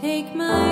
Take my